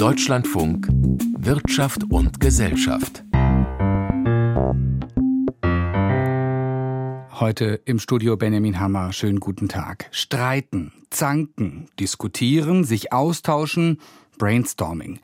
Deutschlandfunk Wirtschaft und Gesellschaft. Heute im Studio Benjamin Hammer. Schönen guten Tag. Streiten, zanken, diskutieren, sich austauschen, Brainstorming.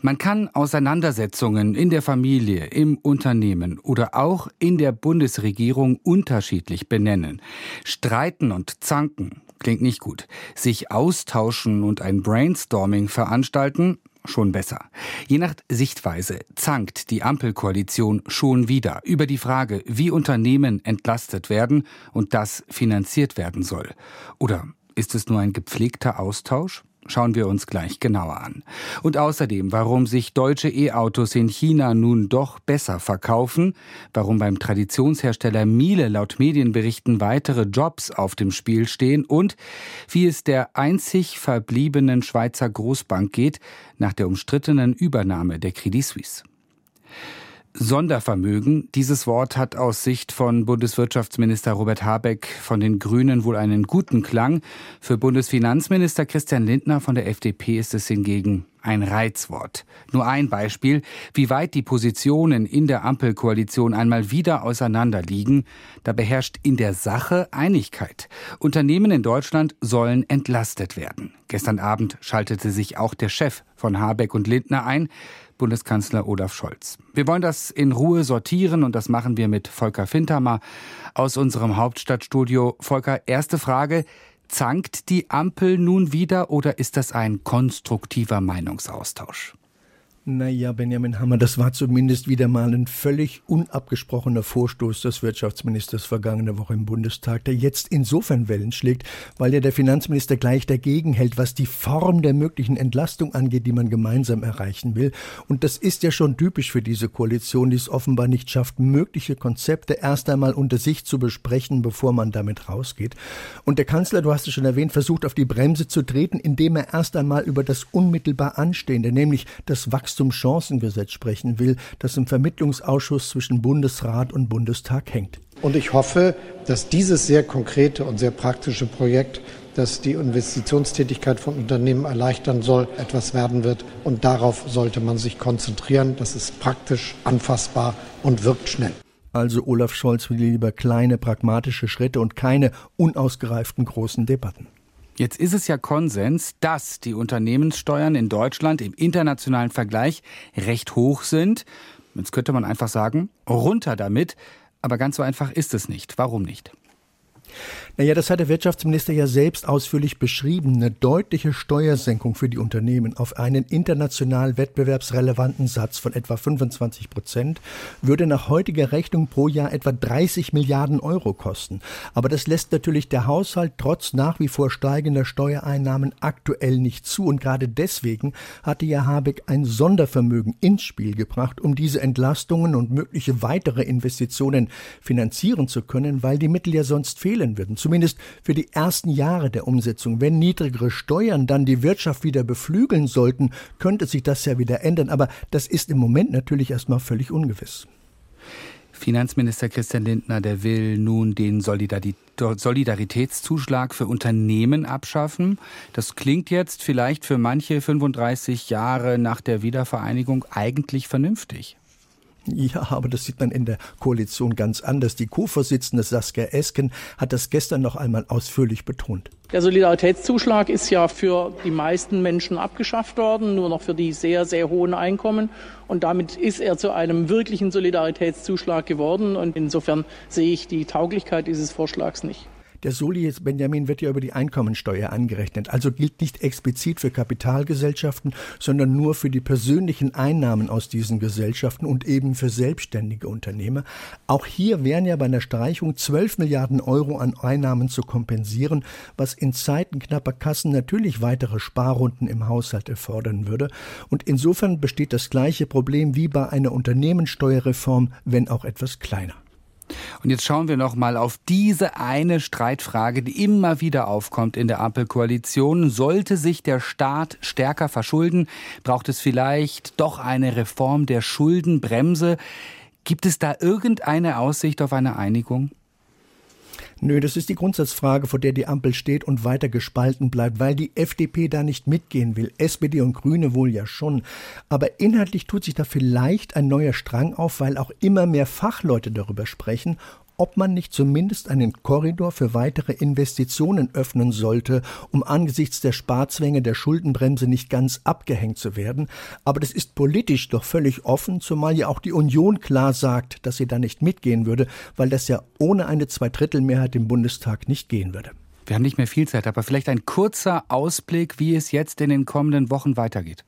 Man kann Auseinandersetzungen in der Familie, im Unternehmen oder auch in der Bundesregierung unterschiedlich benennen. Streiten und zanken klingt nicht gut. Sich austauschen und ein Brainstorming veranstalten schon besser. Je nach Sichtweise zankt die Ampelkoalition schon wieder über die Frage, wie Unternehmen entlastet werden und das finanziert werden soll. Oder ist es nur ein gepflegter Austausch? Schauen wir uns gleich genauer an. Und außerdem, warum sich deutsche E-Autos in China nun doch besser verkaufen, warum beim Traditionshersteller Miele laut Medienberichten weitere Jobs auf dem Spiel stehen und wie es der einzig verbliebenen Schweizer Großbank geht nach der umstrittenen Übernahme der Credit Suisse. Sondervermögen. Dieses Wort hat aus Sicht von Bundeswirtschaftsminister Robert Habeck von den Grünen wohl einen guten Klang. Für Bundesfinanzminister Christian Lindner von der FDP ist es hingegen ein Reizwort. Nur ein Beispiel, wie weit die Positionen in der Ampelkoalition einmal wieder auseinanderliegen. Da beherrscht in der Sache Einigkeit. Unternehmen in Deutschland sollen entlastet werden. Gestern Abend schaltete sich auch der Chef von Habeck und Lindner ein. Bundeskanzler Olaf Scholz. Wir wollen das in Ruhe sortieren und das machen wir mit Volker Fintermer aus unserem Hauptstadtstudio. Volker, erste Frage. Zankt die Ampel nun wieder oder ist das ein konstruktiver Meinungsaustausch? Naja, Benjamin Hammer, das war zumindest wieder mal ein völlig unabgesprochener Vorstoß des Wirtschaftsministers vergangene Woche im Bundestag, der jetzt insofern Wellen schlägt, weil ja der Finanzminister gleich dagegen hält, was die Form der möglichen Entlastung angeht, die man gemeinsam erreichen will. Und das ist ja schon typisch für diese Koalition, die es offenbar nicht schafft, mögliche Konzepte erst einmal unter sich zu besprechen, bevor man damit rausgeht. Und der Kanzler, du hast es schon erwähnt, versucht auf die Bremse zu treten, indem er erst einmal über das unmittelbar Anstehende, nämlich das Wachstum Wachstumschancengesetz sprechen will, das im Vermittlungsausschuss zwischen Bundesrat und Bundestag hängt. Und ich hoffe, dass dieses sehr konkrete und sehr praktische Projekt das die Investitionstätigkeit von Unternehmen erleichtern soll, etwas werden wird. Und darauf sollte man sich konzentrieren. Das ist praktisch, anfassbar und wirkt schnell. Also Olaf Scholz will lieber kleine, pragmatische Schritte und keine unausgereiften großen Debatten. Jetzt ist es ja Konsens, dass die Unternehmenssteuern in Deutschland im internationalen Vergleich recht hoch sind. Jetzt könnte man einfach sagen, runter damit. Aber ganz so einfach ist es nicht. Warum nicht? Naja, das hat der Wirtschaftsminister ja selbst ausführlich beschrieben. Eine deutliche Steuersenkung für die Unternehmen auf einen international wettbewerbsrelevanten Satz von etwa 25 Prozent würde nach heutiger Rechnung pro Jahr etwa 30 Milliarden Euro kosten. Aber das lässt natürlich der Haushalt trotz nach wie vor steigender Steuereinnahmen aktuell nicht zu. Und gerade deswegen hatte ja Habeck ein Sondervermögen ins Spiel gebracht, um diese Entlastungen und mögliche weitere Investitionen finanzieren zu können, weil die Mittel ja sonst fehlen würden zumindest für die ersten Jahre der Umsetzung. Wenn niedrigere Steuern dann die Wirtschaft wieder beflügeln sollten, könnte sich das ja wieder ändern. Aber das ist im Moment natürlich erstmal völlig ungewiss. Finanzminister Christian Lindner, der will nun den Solidaritätszuschlag für Unternehmen abschaffen. Das klingt jetzt vielleicht für manche 35 Jahre nach der Wiedervereinigung eigentlich vernünftig. Ja, aber das sieht man in der Koalition ganz anders. Die Co-Vorsitzende Saskia Esken hat das gestern noch einmal ausführlich betont. Der Solidaritätszuschlag ist ja für die meisten Menschen abgeschafft worden, nur noch für die sehr, sehr hohen Einkommen. Und damit ist er zu einem wirklichen Solidaritätszuschlag geworden. Und insofern sehe ich die Tauglichkeit dieses Vorschlags nicht. Der Soli Benjamin wird ja über die Einkommensteuer angerechnet, also gilt nicht explizit für Kapitalgesellschaften, sondern nur für die persönlichen Einnahmen aus diesen Gesellschaften und eben für selbstständige Unternehmer. Auch hier wären ja bei einer Streichung 12 Milliarden Euro an Einnahmen zu kompensieren, was in Zeiten knapper Kassen natürlich weitere Sparrunden im Haushalt erfordern würde. Und insofern besteht das gleiche Problem wie bei einer Unternehmenssteuerreform, wenn auch etwas kleiner. Und jetzt schauen wir noch mal auf diese eine Streitfrage, die immer wieder aufkommt in der Ampelkoalition. Sollte sich der Staat stärker verschulden, braucht es vielleicht doch eine Reform der Schuldenbremse. Gibt es da irgendeine Aussicht auf eine Einigung? Nö, das ist die Grundsatzfrage, vor der die Ampel steht und weiter gespalten bleibt, weil die FDP da nicht mitgehen will. SPD und Grüne wohl ja schon. Aber inhaltlich tut sich da vielleicht ein neuer Strang auf, weil auch immer mehr Fachleute darüber sprechen, ob man nicht zumindest einen Korridor für weitere Investitionen öffnen sollte, um angesichts der Sparzwänge der Schuldenbremse nicht ganz abgehängt zu werden. Aber das ist politisch doch völlig offen, zumal ja auch die Union klar sagt, dass sie da nicht mitgehen würde, weil das ja ohne eine Zweidrittelmehrheit im Bundestag nicht gehen würde. Wir haben nicht mehr viel Zeit, aber vielleicht ein kurzer Ausblick, wie es jetzt in den kommenden Wochen weitergeht.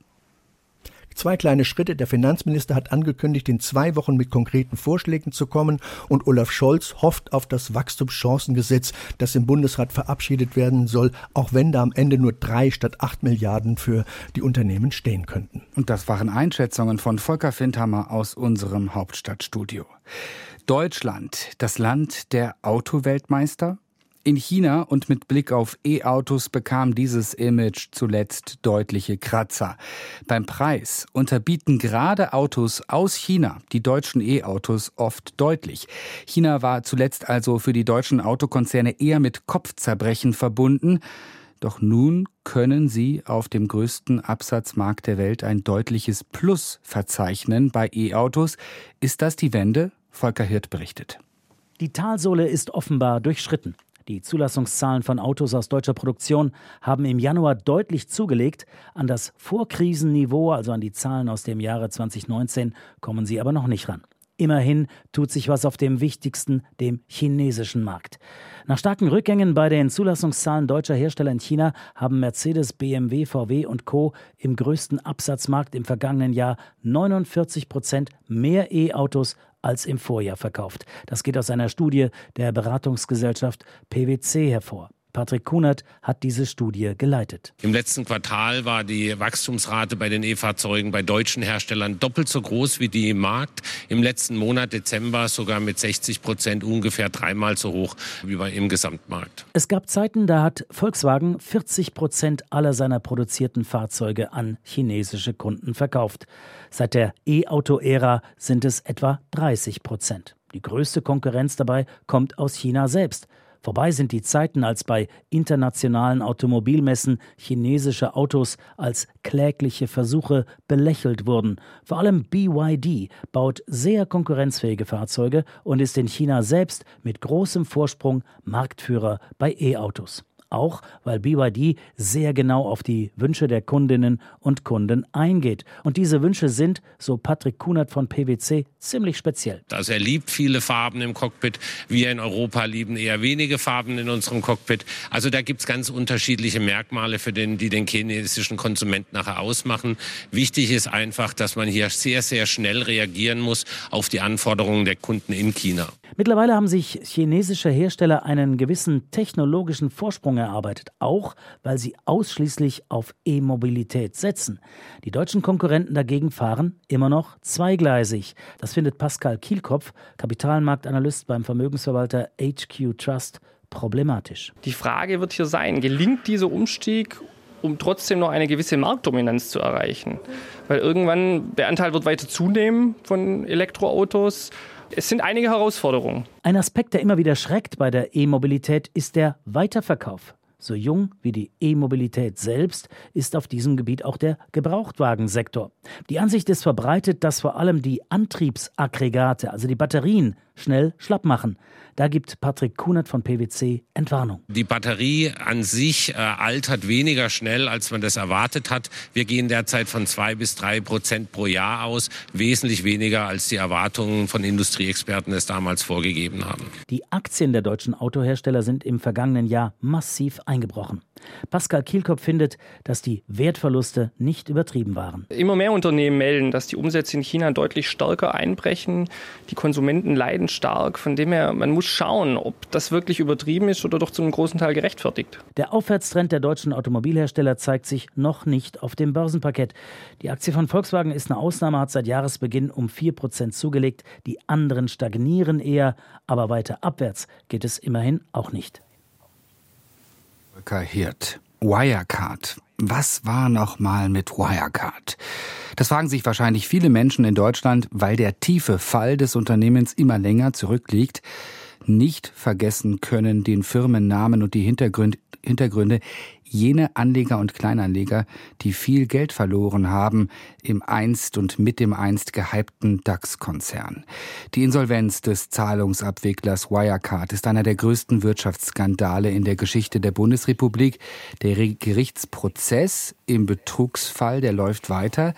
Zwei kleine Schritte. Der Finanzminister hat angekündigt, in zwei Wochen mit konkreten Vorschlägen zu kommen. Und Olaf Scholz hofft auf das Wachstumschancengesetz, das im Bundesrat verabschiedet werden soll, auch wenn da am Ende nur drei statt acht Milliarden für die Unternehmen stehen könnten. Und das waren Einschätzungen von Volker Findhammer aus unserem Hauptstadtstudio. Deutschland, das Land der Autoweltmeister? In China und mit Blick auf E-Autos bekam dieses Image zuletzt deutliche Kratzer. Beim Preis unterbieten gerade Autos aus China die deutschen E-Autos oft deutlich. China war zuletzt also für die deutschen Autokonzerne eher mit Kopfzerbrechen verbunden. Doch nun können sie auf dem größten Absatzmarkt der Welt ein deutliches Plus verzeichnen bei E-Autos. Ist das die Wende? Volker Hirt berichtet. Die Talsohle ist offenbar durchschritten. Die Zulassungszahlen von Autos aus deutscher Produktion haben im Januar deutlich zugelegt. An das Vorkrisenniveau, also an die Zahlen aus dem Jahre 2019, kommen sie aber noch nicht ran. Immerhin tut sich was auf dem wichtigsten, dem chinesischen Markt. Nach starken Rückgängen bei den Zulassungszahlen deutscher Hersteller in China haben Mercedes, BMW, VW und Co. im größten Absatzmarkt im vergangenen Jahr 49 Prozent mehr E-Autos als im Vorjahr verkauft. Das geht aus einer Studie der Beratungsgesellschaft PwC hervor. Patrick Kunert hat diese Studie geleitet. Im letzten Quartal war die Wachstumsrate bei den E-Fahrzeugen bei deutschen Herstellern doppelt so groß wie die im Markt. Im letzten Monat Dezember sogar mit 60 Prozent ungefähr dreimal so hoch wie bei im Gesamtmarkt. Es gab Zeiten, da hat Volkswagen 40 Prozent aller seiner produzierten Fahrzeuge an chinesische Kunden verkauft. Seit der E-Auto-Ära sind es etwa 30 Prozent. Die größte Konkurrenz dabei kommt aus China selbst. Vorbei sind die Zeiten, als bei internationalen Automobilmessen chinesische Autos als klägliche Versuche belächelt wurden. Vor allem BYD baut sehr konkurrenzfähige Fahrzeuge und ist in China selbst mit großem Vorsprung Marktführer bei E-Autos auch weil BYD sehr genau auf die Wünsche der Kundinnen und Kunden eingeht. Und diese Wünsche sind, so Patrick Kunert von PwC, ziemlich speziell. Also er liebt viele Farben im Cockpit. Wir in Europa lieben eher wenige Farben in unserem Cockpit. Also da gibt es ganz unterschiedliche Merkmale, für den, die den chinesischen Konsumenten nachher ausmachen. Wichtig ist einfach, dass man hier sehr, sehr schnell reagieren muss auf die Anforderungen der Kunden in China. Mittlerweile haben sich chinesische Hersteller einen gewissen technologischen Vorsprung erarbeitet, auch weil sie ausschließlich auf E-Mobilität setzen. Die deutschen Konkurrenten dagegen fahren immer noch zweigleisig. Das findet Pascal Kielkopf, Kapitalmarktanalyst beim Vermögensverwalter HQ Trust, problematisch. Die Frage wird hier sein, gelingt dieser Umstieg um trotzdem noch eine gewisse Marktdominanz zu erreichen. Weil irgendwann der Anteil wird weiter zunehmen von Elektroautos. Es sind einige Herausforderungen. Ein Aspekt, der immer wieder schreckt bei der E-Mobilität, ist der Weiterverkauf. So jung wie die E-Mobilität selbst ist auf diesem Gebiet auch der Gebrauchtwagensektor. Die Ansicht ist verbreitet, dass vor allem die Antriebsaggregate, also die Batterien, schnell schlapp machen. Da gibt Patrick Kunert von PwC Entwarnung. Die Batterie an sich äh, altert weniger schnell, als man das erwartet hat. Wir gehen derzeit von zwei bis drei Prozent pro Jahr aus, wesentlich weniger als die Erwartungen von Industrieexperten es damals vorgegeben haben. Die Aktien der deutschen Autohersteller sind im vergangenen Jahr massiv eingebrochen. Pascal Kielkopf findet, dass die Wertverluste nicht übertrieben waren. Immer mehr Unternehmen melden, dass die Umsätze in China deutlich stärker einbrechen. Die Konsumenten leiden stark. Von dem her, man muss schauen, ob das wirklich übertrieben ist oder doch zu einem großen Teil gerechtfertigt. Der Aufwärtstrend der deutschen Automobilhersteller zeigt sich noch nicht auf dem Börsenparkett. Die Aktie von Volkswagen ist eine Ausnahme, hat seit Jahresbeginn um 4% zugelegt. Die anderen stagnieren eher, aber weiter abwärts geht es immerhin auch nicht. Volker Hirt. Wirecard. Was war noch mal mit Wirecard? Das fragen sich wahrscheinlich viele Menschen in Deutschland, weil der tiefe Fall des Unternehmens immer länger zurückliegt. nicht vergessen können den Firmennamen und die Hintergründe, Hintergründe jene Anleger und Kleinanleger, die viel Geld verloren haben im einst und mit dem einst gehypten DAX-Konzern. Die Insolvenz des Zahlungsabwicklers Wirecard ist einer der größten Wirtschaftsskandale in der Geschichte der Bundesrepublik. Der Gerichtsprozess im Betrugsfall, der läuft weiter.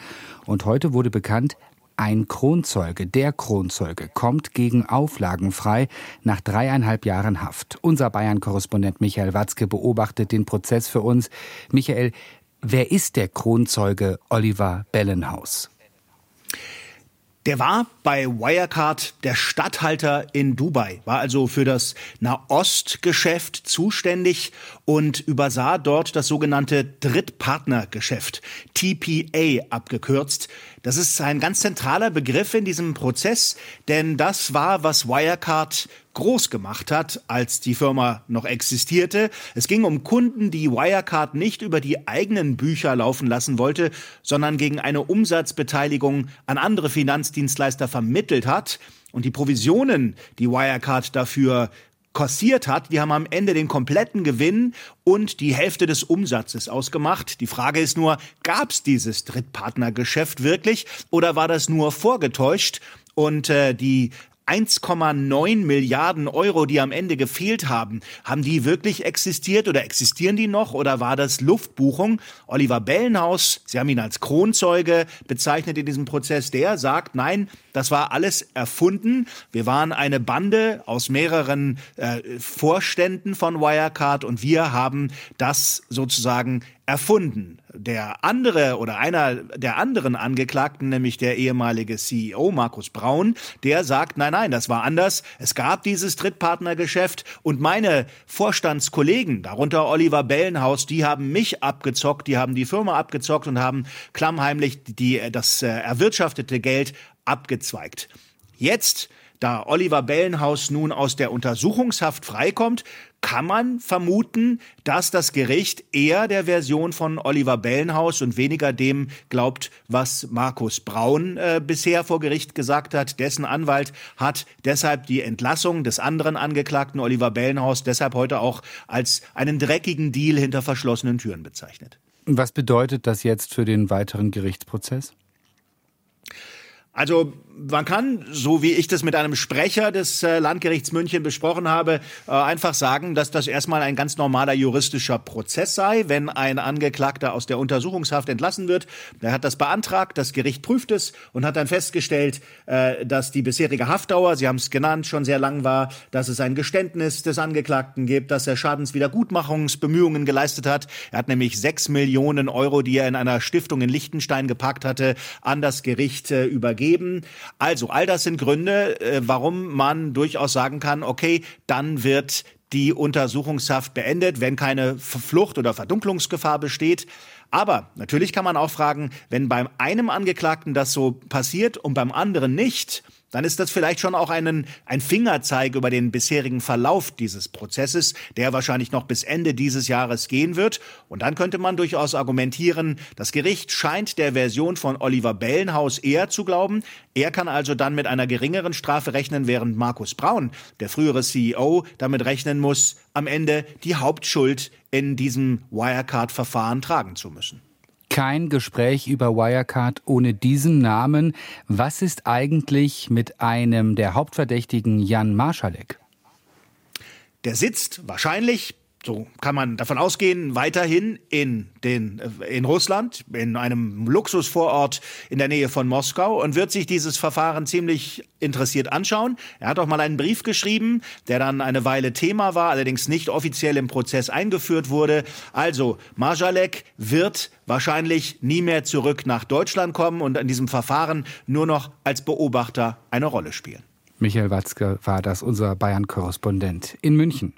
Und heute wurde bekannt, ein Kronzeuge, der Kronzeuge, kommt gegen Auflagen frei nach dreieinhalb Jahren Haft. Unser Bayern-Korrespondent Michael Watzke beobachtet den Prozess für uns. Michael, wer ist der Kronzeuge Oliver Bellenhaus? Der war bei Wirecard der Statthalter in Dubai, war also für das Nahostgeschäft zuständig und übersah dort das sogenannte Drittpartnergeschäft, TPA abgekürzt. Das ist ein ganz zentraler Begriff in diesem Prozess, denn das war, was Wirecard groß gemacht hat, als die Firma noch existierte. Es ging um Kunden, die Wirecard nicht über die eigenen Bücher laufen lassen wollte, sondern gegen eine Umsatzbeteiligung an andere Finanzdienstleister vermittelt hat. Und die Provisionen, die Wirecard dafür kassiert hat, die haben am Ende den kompletten Gewinn und die Hälfte des Umsatzes ausgemacht. Die Frage ist nur, gab es dieses Drittpartnergeschäft wirklich oder war das nur vorgetäuscht? Und äh, die 1,9 Milliarden Euro, die am Ende gefehlt haben, haben die wirklich existiert oder existieren die noch oder war das Luftbuchung? Oliver Bellenhaus, Sie haben ihn als Kronzeuge bezeichnet in diesem Prozess, der sagt, nein, das war alles erfunden. Wir waren eine Bande aus mehreren äh, Vorständen von Wirecard und wir haben das sozusagen erfunden. Der andere oder einer der anderen Angeklagten, nämlich der ehemalige CEO Markus Braun, der sagt, nein, nein, das war anders. Es gab dieses Drittpartnergeschäft und meine Vorstandskollegen, darunter Oliver Bellenhaus, die haben mich abgezockt, die haben die Firma abgezockt und haben klammheimlich die, das äh, erwirtschaftete Geld abgezweigt. Jetzt da Oliver Bellenhaus nun aus der Untersuchungshaft freikommt, kann man vermuten, dass das Gericht eher der Version von Oliver Bellenhaus und weniger dem glaubt, was Markus Braun äh, bisher vor Gericht gesagt hat. Dessen Anwalt hat deshalb die Entlassung des anderen Angeklagten Oliver Bellenhaus deshalb heute auch als einen dreckigen Deal hinter verschlossenen Türen bezeichnet. Was bedeutet das jetzt für den weiteren Gerichtsprozess? Also man kann, so wie ich das mit einem Sprecher des äh, Landgerichts München besprochen habe, äh, einfach sagen, dass das erstmal ein ganz normaler juristischer Prozess sei, wenn ein Angeklagter aus der Untersuchungshaft entlassen wird. Er hat das beantragt, das Gericht prüft es und hat dann festgestellt, äh, dass die bisherige Haftdauer, Sie haben es genannt, schon sehr lang war, dass es ein Geständnis des Angeklagten gibt, dass er Schadenswiedergutmachungsbemühungen geleistet hat. Er hat nämlich sechs Millionen Euro, die er in einer Stiftung in Liechtenstein gepackt hatte, an das Gericht übergeben. Also, all das sind Gründe, äh, warum man durchaus sagen kann, okay, dann wird die Untersuchungshaft beendet, wenn keine Flucht oder Verdunklungsgefahr besteht. Aber natürlich kann man auch fragen, wenn beim einem Angeklagten das so passiert und beim anderen nicht, dann ist das vielleicht schon auch einen, ein Fingerzeig über den bisherigen Verlauf dieses Prozesses, der wahrscheinlich noch bis Ende dieses Jahres gehen wird. Und dann könnte man durchaus argumentieren, das Gericht scheint der Version von Oliver Bellenhaus eher zu glauben. Er kann also dann mit einer geringeren Strafe rechnen, während Markus Braun, der frühere CEO, damit rechnen muss, am Ende die Hauptschuld in diesem Wirecard-Verfahren tragen zu müssen kein Gespräch über Wirecard ohne diesen Namen. Was ist eigentlich mit einem der Hauptverdächtigen Jan Marschalek? Der sitzt wahrscheinlich so kann man davon ausgehen, weiterhin in, den, äh, in Russland, in einem Luxusvorort in der Nähe von Moskau und wird sich dieses Verfahren ziemlich interessiert anschauen. Er hat auch mal einen Brief geschrieben, der dann eine Weile Thema war, allerdings nicht offiziell im Prozess eingeführt wurde. Also, Marjalek wird wahrscheinlich nie mehr zurück nach Deutschland kommen und in diesem Verfahren nur noch als Beobachter eine Rolle spielen. Michael Watzke war das, unser Bayern-Korrespondent in München.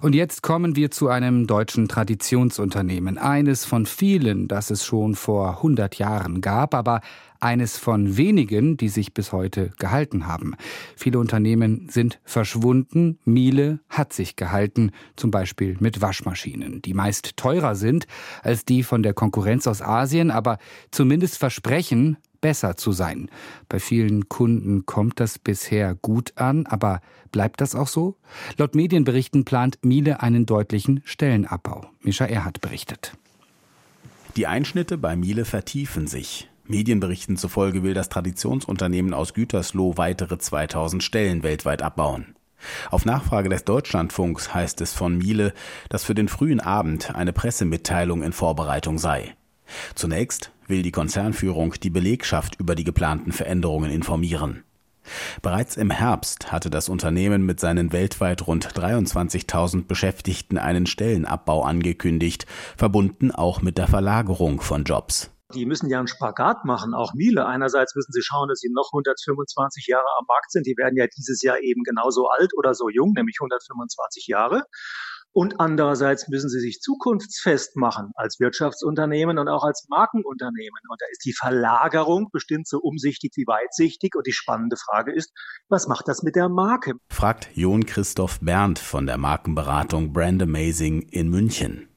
Und jetzt kommen wir zu einem deutschen Traditionsunternehmen. Eines von vielen, das es schon vor 100 Jahren gab, aber eines von wenigen, die sich bis heute gehalten haben. Viele Unternehmen sind verschwunden, Miele hat sich gehalten, zum Beispiel mit Waschmaschinen, die meist teurer sind als die von der Konkurrenz aus Asien, aber zumindest versprechen, besser zu sein. Bei vielen Kunden kommt das bisher gut an, aber bleibt das auch so? Laut Medienberichten plant Miele einen deutlichen Stellenabbau. Mischa Erhardt berichtet. Die Einschnitte bei Miele vertiefen sich. Medienberichten zufolge will das Traditionsunternehmen aus Gütersloh weitere 2000 Stellen weltweit abbauen. Auf Nachfrage des Deutschlandfunks heißt es von Miele, dass für den frühen Abend eine Pressemitteilung in Vorbereitung sei. Zunächst will die Konzernführung die Belegschaft über die geplanten Veränderungen informieren. Bereits im Herbst hatte das Unternehmen mit seinen weltweit rund 23.000 Beschäftigten einen Stellenabbau angekündigt, verbunden auch mit der Verlagerung von Jobs. Die müssen ja einen Spagat machen, auch Miele. Einerseits müssen sie schauen, dass sie noch 125 Jahre am Markt sind. Die werden ja dieses Jahr eben genauso alt oder so jung, nämlich 125 Jahre. Und andererseits müssen sie sich zukunftsfest machen als Wirtschaftsunternehmen und auch als Markenunternehmen. Und da ist die Verlagerung bestimmt so umsichtig wie weitsichtig. Und die spannende Frage ist, was macht das mit der Marke? Fragt Jon Christoph Berndt von der Markenberatung Brand Amazing in München.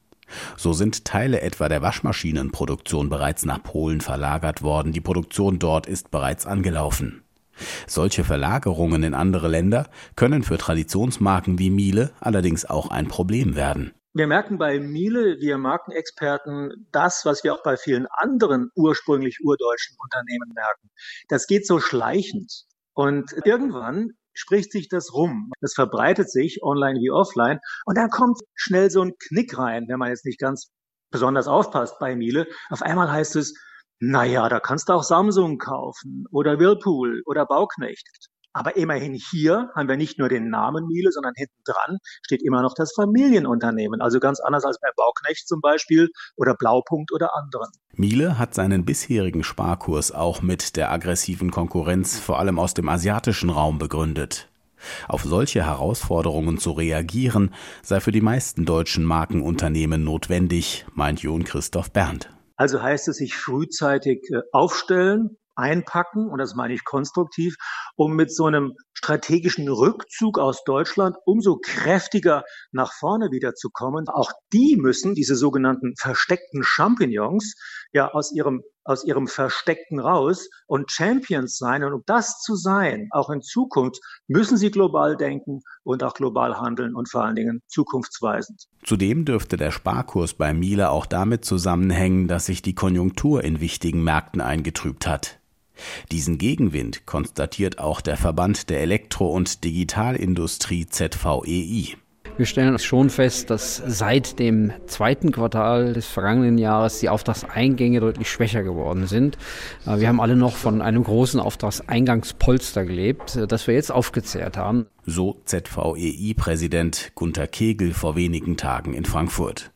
So sind Teile etwa der Waschmaschinenproduktion bereits nach Polen verlagert worden. Die Produktion dort ist bereits angelaufen. Solche Verlagerungen in andere Länder können für Traditionsmarken wie Miele allerdings auch ein Problem werden. Wir merken bei Miele, wir Markenexperten, das, was wir auch bei vielen anderen ursprünglich urdeutschen Unternehmen merken. Das geht so schleichend. Und irgendwann spricht sich das rum. Das verbreitet sich online wie offline. Und dann kommt schnell so ein Knick rein, wenn man jetzt nicht ganz besonders aufpasst bei Miele. Auf einmal heißt es, naja, da kannst du auch Samsung kaufen oder Whirlpool oder Bauknecht. Aber immerhin hier haben wir nicht nur den Namen Miele, sondern hinten dran steht immer noch das Familienunternehmen. Also ganz anders als bei Bauknecht zum Beispiel oder Blaupunkt oder anderen. Miele hat seinen bisherigen Sparkurs auch mit der aggressiven Konkurrenz vor allem aus dem asiatischen Raum begründet. Auf solche Herausforderungen zu reagieren, sei für die meisten deutschen Markenunternehmen notwendig, meint John Christoph Berndt. Also heißt es sich frühzeitig äh, aufstellen, einpacken, und das meine ich konstruktiv, um mit so einem strategischen Rückzug aus Deutschland umso kräftiger nach vorne wiederzukommen. Auch die müssen, diese sogenannten versteckten Champignons, ja aus ihrem aus ihrem Versteckten raus und Champions sein. Und um das zu sein, auch in Zukunft, müssen sie global denken und auch global handeln und vor allen Dingen zukunftsweisend. Zudem dürfte der Sparkurs bei Miele auch damit zusammenhängen, dass sich die Konjunktur in wichtigen Märkten eingetrübt hat. Diesen Gegenwind konstatiert auch der Verband der Elektro- und Digitalindustrie ZVEI. Wir stellen schon fest, dass seit dem zweiten Quartal des vergangenen Jahres die Auftragseingänge deutlich schwächer geworden sind. Äh, wir haben alle noch von einem großen Auftragseingangspolster gelebt, äh, das wir jetzt aufgezehrt haben. So ZVEI-Präsident Gunter Kegel vor wenigen Tagen in Frankfurt.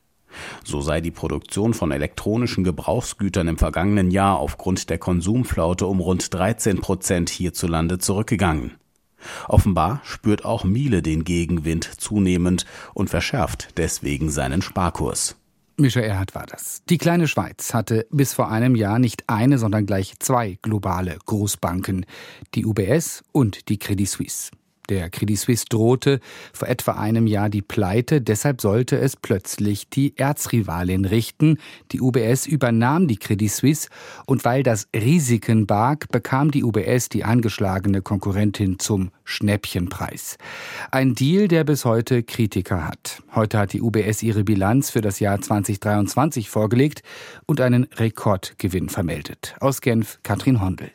So sei die Produktion von elektronischen Gebrauchsgütern im vergangenen Jahr aufgrund der Konsumflaute um rund 13 Prozent hierzulande zurückgegangen. Offenbar spürt auch Miele den Gegenwind zunehmend und verschärft deswegen seinen Sparkurs. Mischa Erhard war das. Die kleine Schweiz hatte bis vor einem Jahr nicht eine, sondern gleich zwei globale Großbanken, die UBS und die Credit Suisse. Der Credit Suisse drohte vor etwa einem Jahr die Pleite, deshalb sollte es plötzlich die Erzrivalin richten. Die UBS übernahm die Credit Suisse und weil das Risiken barg, bekam die UBS die angeschlagene Konkurrentin zum Schnäppchenpreis. Ein Deal, der bis heute Kritiker hat. Heute hat die UBS ihre Bilanz für das Jahr 2023 vorgelegt und einen Rekordgewinn vermeldet. Aus Genf Katrin Hondel.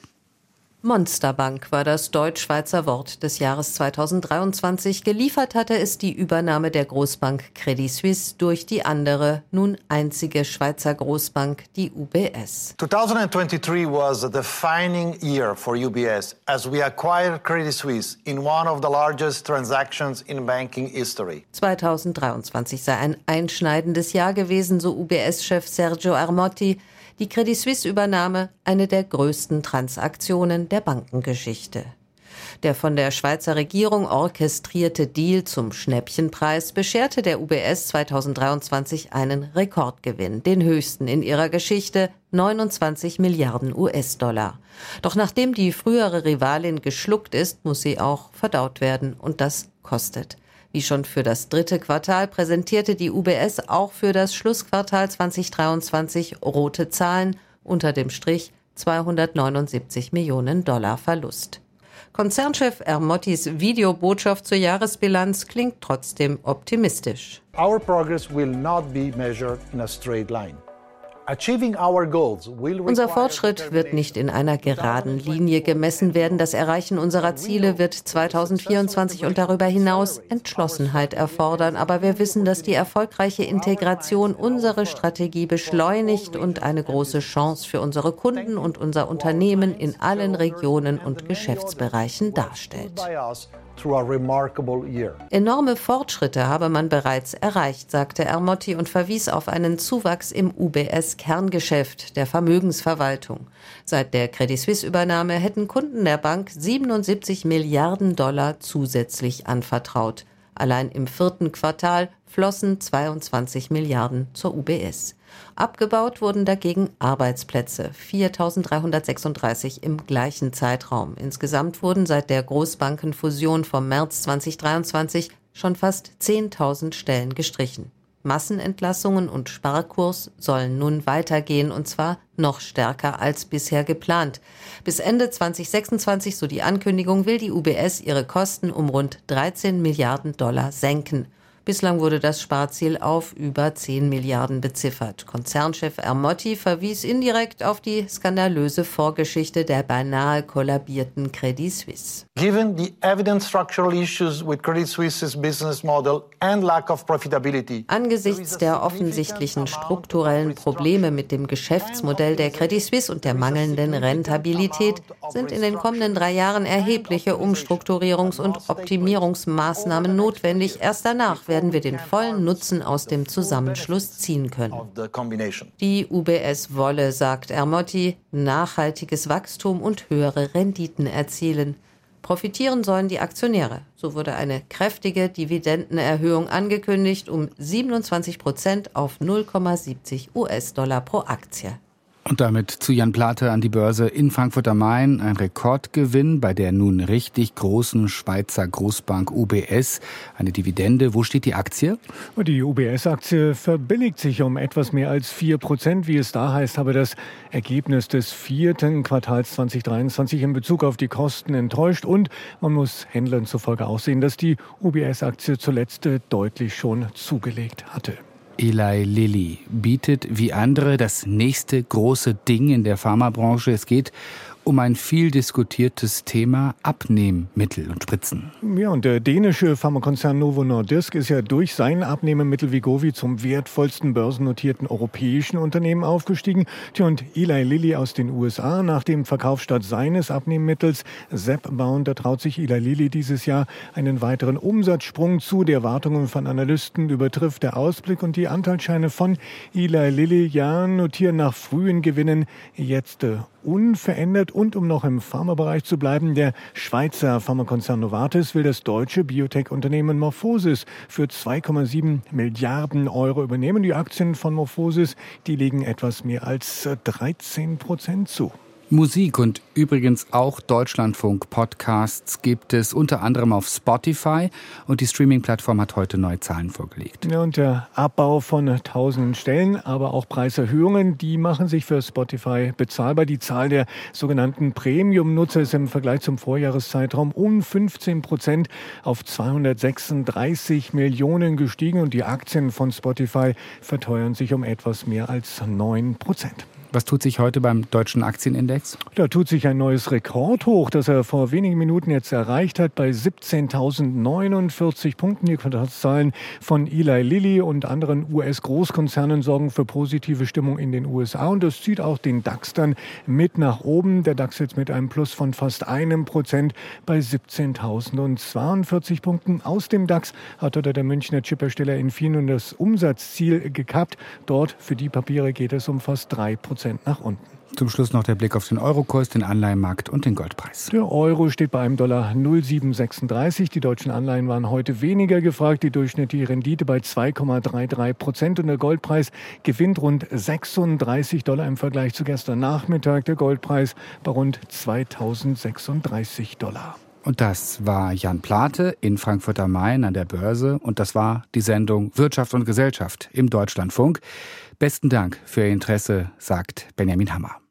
Monsterbank war das deutsch-schweizer Wort des Jahres 2023. Geliefert hatte es die Übernahme der Großbank Credit Suisse durch die andere, nun einzige Schweizer Großbank, die UBS. 2023 was a defining year for UBS as we acquired Credit Suisse in one of the largest transactions in banking history. 2023 sei ein einschneidendes Jahr gewesen, so UBS-Chef Sergio Armotti die Credit Suisse-Übernahme eine der größten Transaktionen der Bankengeschichte. Der von der Schweizer Regierung orchestrierte Deal zum Schnäppchenpreis bescherte der UBS 2023 einen Rekordgewinn, den höchsten in ihrer Geschichte, 29 Milliarden US-Dollar. Doch nachdem die frühere Rivalin geschluckt ist, muss sie auch verdaut werden und das kostet. Wie schon für das dritte Quartal präsentierte die UBS auch für das Schlussquartal 2023 rote Zahlen unter dem Strich 279 Millionen Dollar Verlust. Konzernchef Ermottis Videobotschaft zur Jahresbilanz klingt trotzdem optimistisch. Our progress will not be measured in a straight line. Unser Fortschritt wird nicht in einer geraden Linie gemessen werden. Das Erreichen unserer Ziele wird 2024 und darüber hinaus Entschlossenheit erfordern. Aber wir wissen, dass die erfolgreiche Integration unsere Strategie beschleunigt und eine große Chance für unsere Kunden und unser Unternehmen in allen Regionen und Geschäftsbereichen darstellt. Enorme Fortschritte habe man bereits erreicht, sagte Ermotti und verwies auf einen Zuwachs im UBS-Kerngeschäft der Vermögensverwaltung. Seit der Credit Suisse-Übernahme hätten Kunden der Bank 77 Milliarden Dollar zusätzlich anvertraut. Allein im vierten Quartal flossen 22 Milliarden zur UBS. Abgebaut wurden dagegen Arbeitsplätze, 4.336 im gleichen Zeitraum. Insgesamt wurden seit der Großbankenfusion vom März 2023 schon fast 10.000 Stellen gestrichen. Massenentlassungen und Sparkurs sollen nun weitergehen und zwar noch stärker als bisher geplant. Bis Ende 2026, so die Ankündigung, will die UBS ihre Kosten um rund 13 Milliarden Dollar senken. Bislang wurde das Sparziel auf über 10 Milliarden beziffert. Konzernchef Ermotti verwies indirekt auf die skandalöse Vorgeschichte der beinahe kollabierten Credit Suisse. Given the evident structural issues with Credit Suisse's business model and lack of profitability. Angesichts der offensichtlichen strukturellen Probleme mit dem Geschäftsmodell der Credit Suisse und der mangelnden Rentabilität sind in den kommenden drei Jahren erhebliche Umstrukturierungs- und Optimierungsmaßnahmen notwendig. Erst danach werden werden wir den vollen Nutzen aus dem Zusammenschluss ziehen können. Die UBS wolle, sagt Ermotti, nachhaltiges Wachstum und höhere Renditen erzielen. Profitieren sollen die Aktionäre. So wurde eine kräftige Dividendenerhöhung angekündigt um 27 Prozent auf 0,70 US-Dollar pro Aktie. Und damit zu Jan Plate an die Börse in Frankfurt am Main. Ein Rekordgewinn bei der nun richtig großen Schweizer Großbank UBS. Eine Dividende. Wo steht die Aktie? Die UBS-Aktie verbilligt sich um etwas mehr als 4 Prozent. Wie es da heißt, habe das Ergebnis des vierten Quartals 2023 in Bezug auf die Kosten enttäuscht. Und man muss Händlern zufolge auch sehen, dass die UBS-Aktie zuletzt deutlich schon zugelegt hatte. Eli Lilly bietet wie andere das nächste große Ding in der Pharmabranche. Es geht um ein viel diskutiertes Thema Abnehmmittel und Spritzen. Ja, und der dänische Pharmakonzern Novo Nordisk ist ja durch sein Abnehmmittel Vigovi zum wertvollsten börsennotierten europäischen Unternehmen aufgestiegen. Tja, und Eli Lilly aus den USA nach dem Verkaufsstart seines Abnehmmittels Zepbound, da traut sich Eli Lilly dieses Jahr einen weiteren Umsatzsprung zu. Die Erwartungen von Analysten übertrifft der Ausblick und die Anteilsscheine von Eli Lilly ja notieren nach frühen Gewinnen jetzt äh, unverändert. Und um noch im Pharmabereich zu bleiben, der Schweizer Pharmakonzern Novartis will das deutsche Biotech-Unternehmen Morphosis für 2,7 Milliarden Euro übernehmen. Die Aktien von Morphosis, die legen etwas mehr als 13 Prozent zu. Musik und übrigens auch Deutschlandfunk-Podcasts gibt es unter anderem auf Spotify und die Streaming-Plattform hat heute neue Zahlen vorgelegt. Ja, und der Abbau von tausenden Stellen, aber auch Preiserhöhungen, die machen sich für Spotify bezahlbar. Die Zahl der sogenannten Premium-Nutzer ist im Vergleich zum Vorjahreszeitraum um 15 Prozent auf 236 Millionen gestiegen und die Aktien von Spotify verteuern sich um etwas mehr als 9 Prozent. Was tut sich heute beim deutschen Aktienindex? Da tut sich ein neues Rekordhoch, das er vor wenigen Minuten jetzt erreicht hat, bei 17.049 Punkten. Die Quartalszahlen von Eli Lilly und anderen US-Großkonzernen sorgen für positive Stimmung in den USA und das zieht auch den DAX dann mit nach oben. Der DAX jetzt mit einem Plus von fast einem Prozent bei 17.042 Punkten. Aus dem DAX hat heute der Münchner Chiphersteller Infineon das Umsatzziel gekappt. Dort für die Papiere geht es um fast drei Prozent. Prozent nach unten. Zum Schluss noch der Blick auf den Eurokurs, den Anleihenmarkt und den Goldpreis. Der Euro steht bei einem Dollar 0,736. Die deutschen Anleihen waren heute weniger gefragt. Die durchschnittliche Rendite bei 2,33 Prozent und der Goldpreis gewinnt rund 36 Dollar im Vergleich zu gestern Nachmittag. Der Goldpreis bei rund 2036 Dollar. Und das war Jan Plate in Frankfurt am Main an der Börse. Und das war die Sendung Wirtschaft und Gesellschaft im Deutschlandfunk. Besten Dank für Ihr Interesse, sagt Benjamin Hammer.